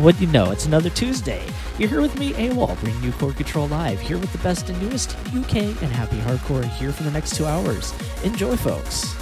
what you know? It's another Tuesday. You're here with me, AWOL, bringing you Core Control Live, here with the best and newest UK and happy hardcore here for the next two hours. Enjoy, folks.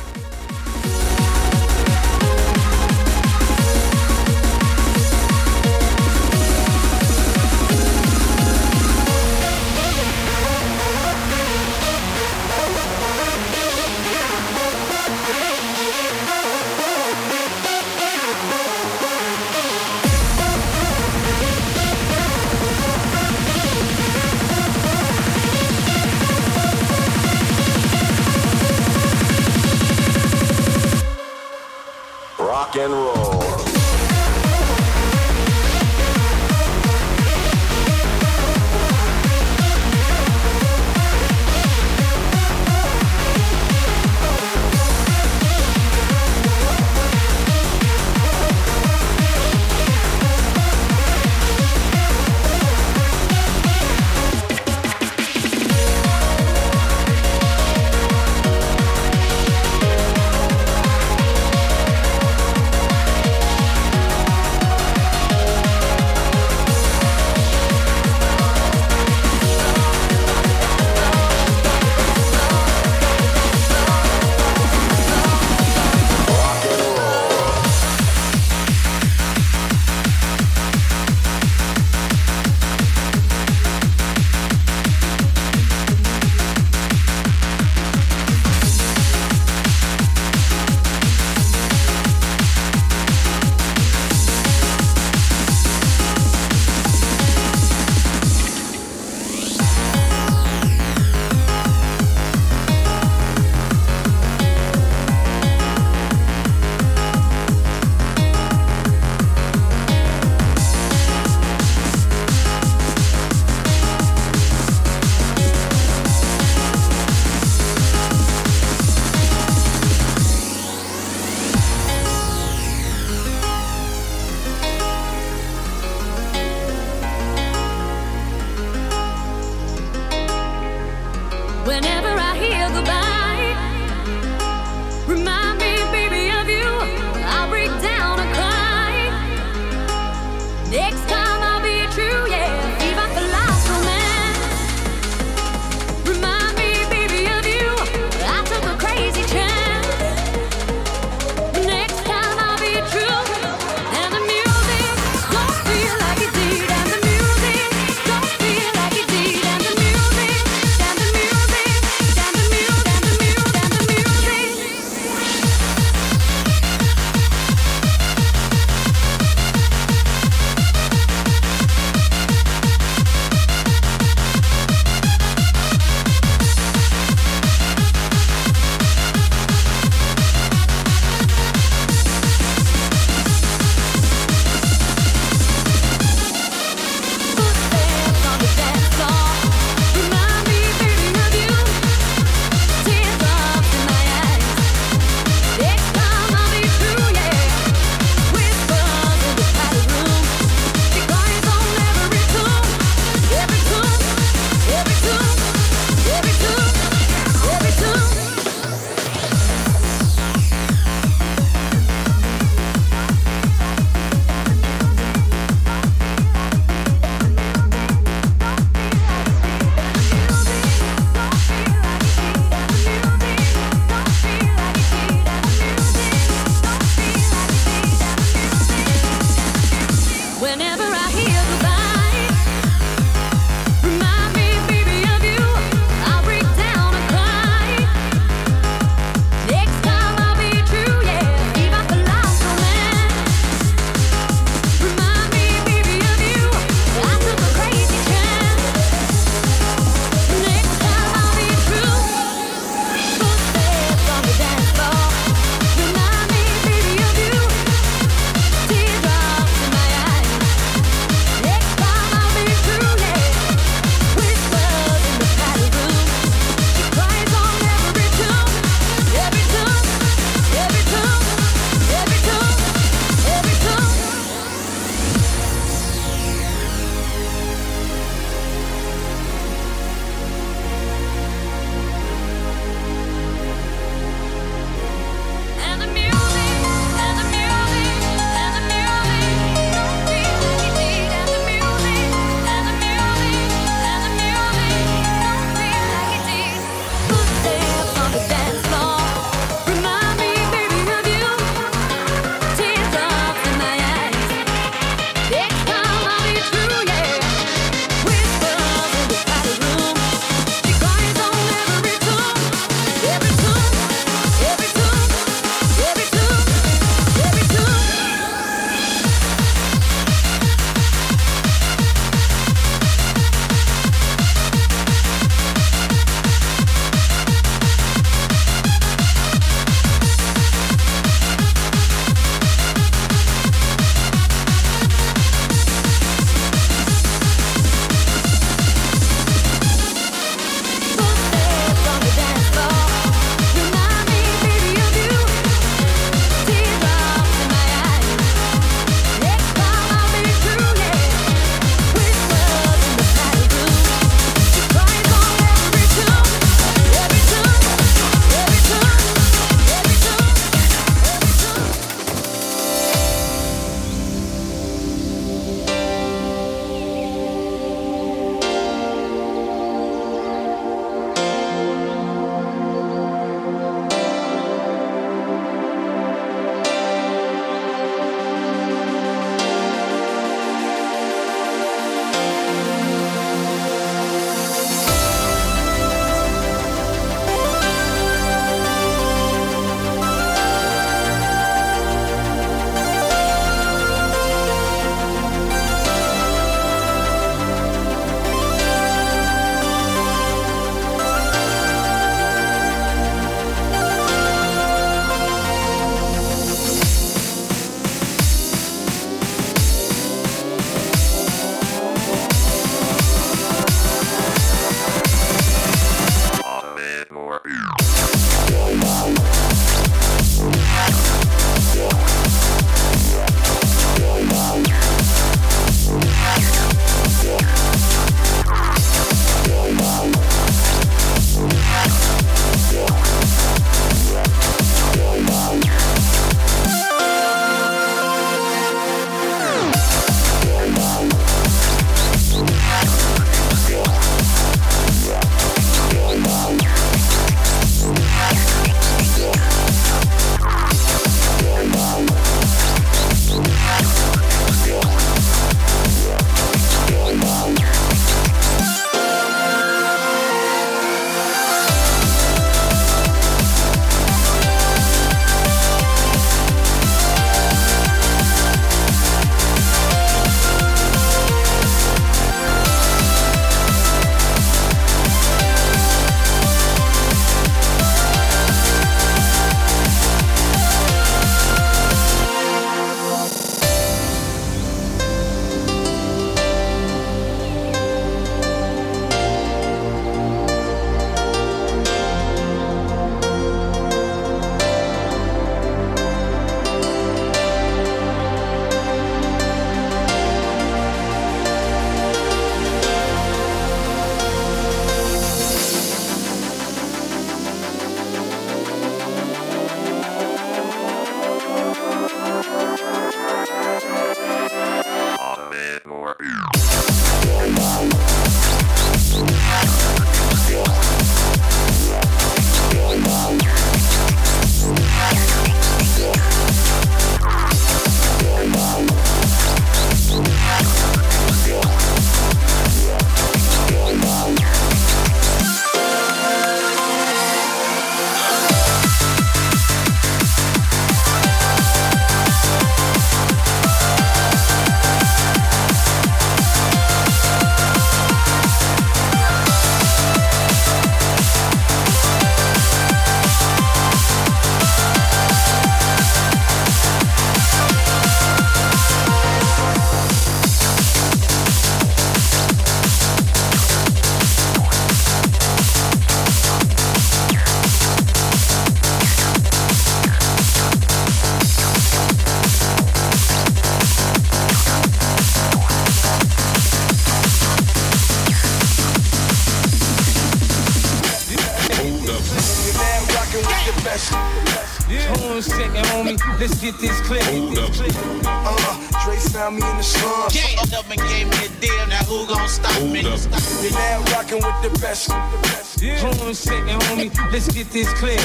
this clear.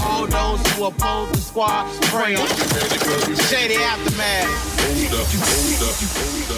All those who oppose the squad, pray on. Shady aftermath. Hold up, hold up, hold up.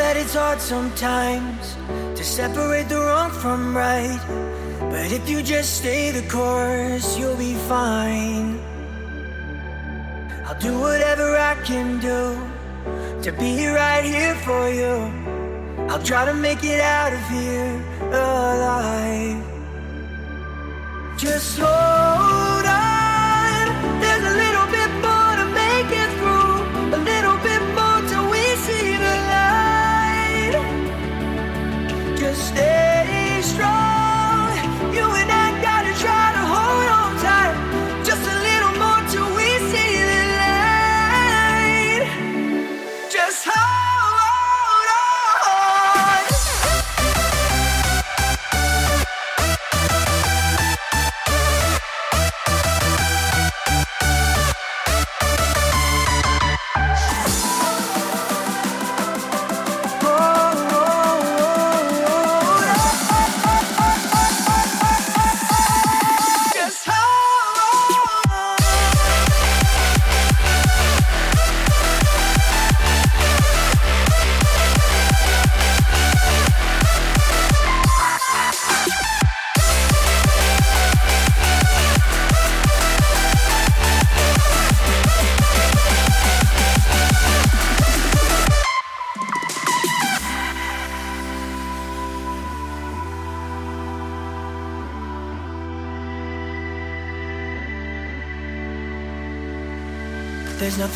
That it's hard sometimes to separate the wrong from right. But if you just stay the course, you'll be fine. I'll do whatever I can do to be right here for you. I'll try to make it out of here alive. Just hold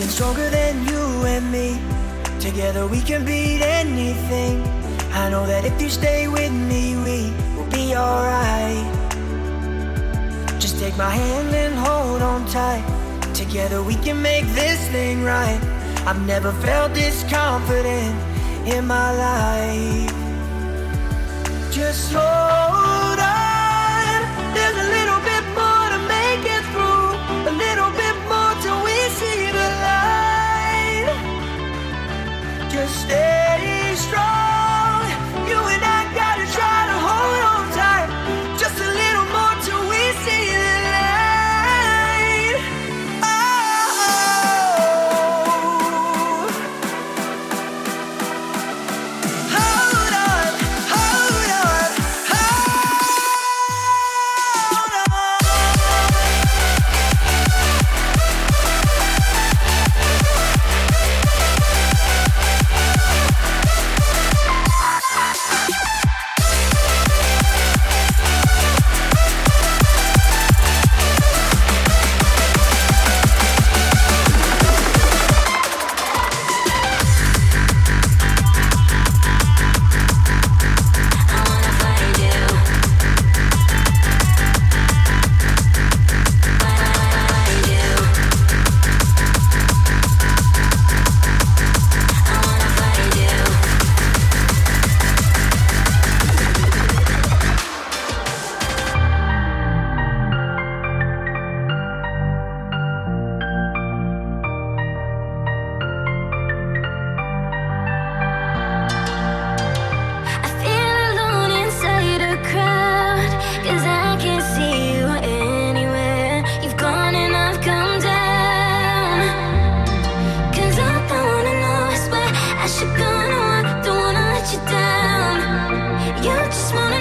Nothing stronger than you and me. Together we can beat anything. I know that if you stay with me, we will be alright. Just take my hand and hold on tight. Together we can make this thing right. I've never felt this confident in my life. Just hold you down. You just wanna.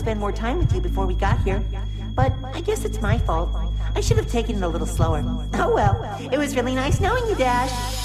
spend more time with you before we got here. But I guess it's my fault. I should have taken it a little slower. Oh well, it was really nice knowing you, Dash.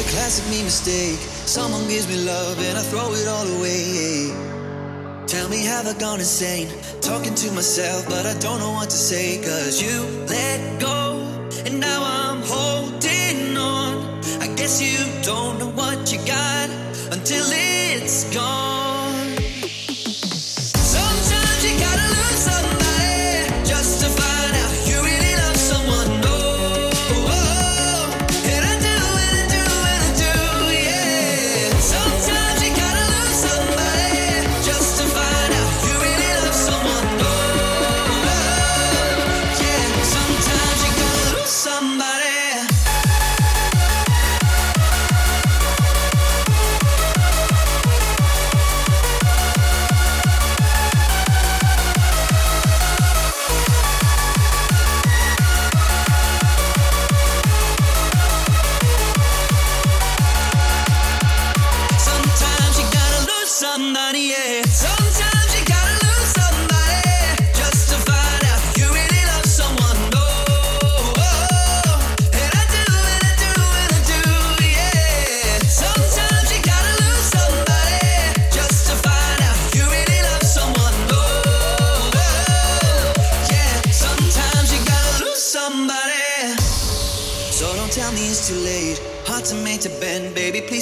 It's a classic me mistake. Someone gives me love and I throw it all away. Tell me, have I gone insane? Talking to myself, but I don't know what to say. Cause you let go.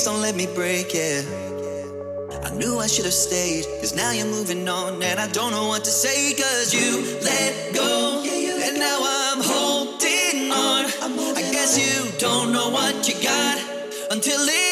don't let me break it. I knew I should have stayed, cause now you're moving on, and I don't know what to say, cause you let go, and now I'm holding on. I guess you don't know what you got until it.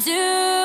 Do.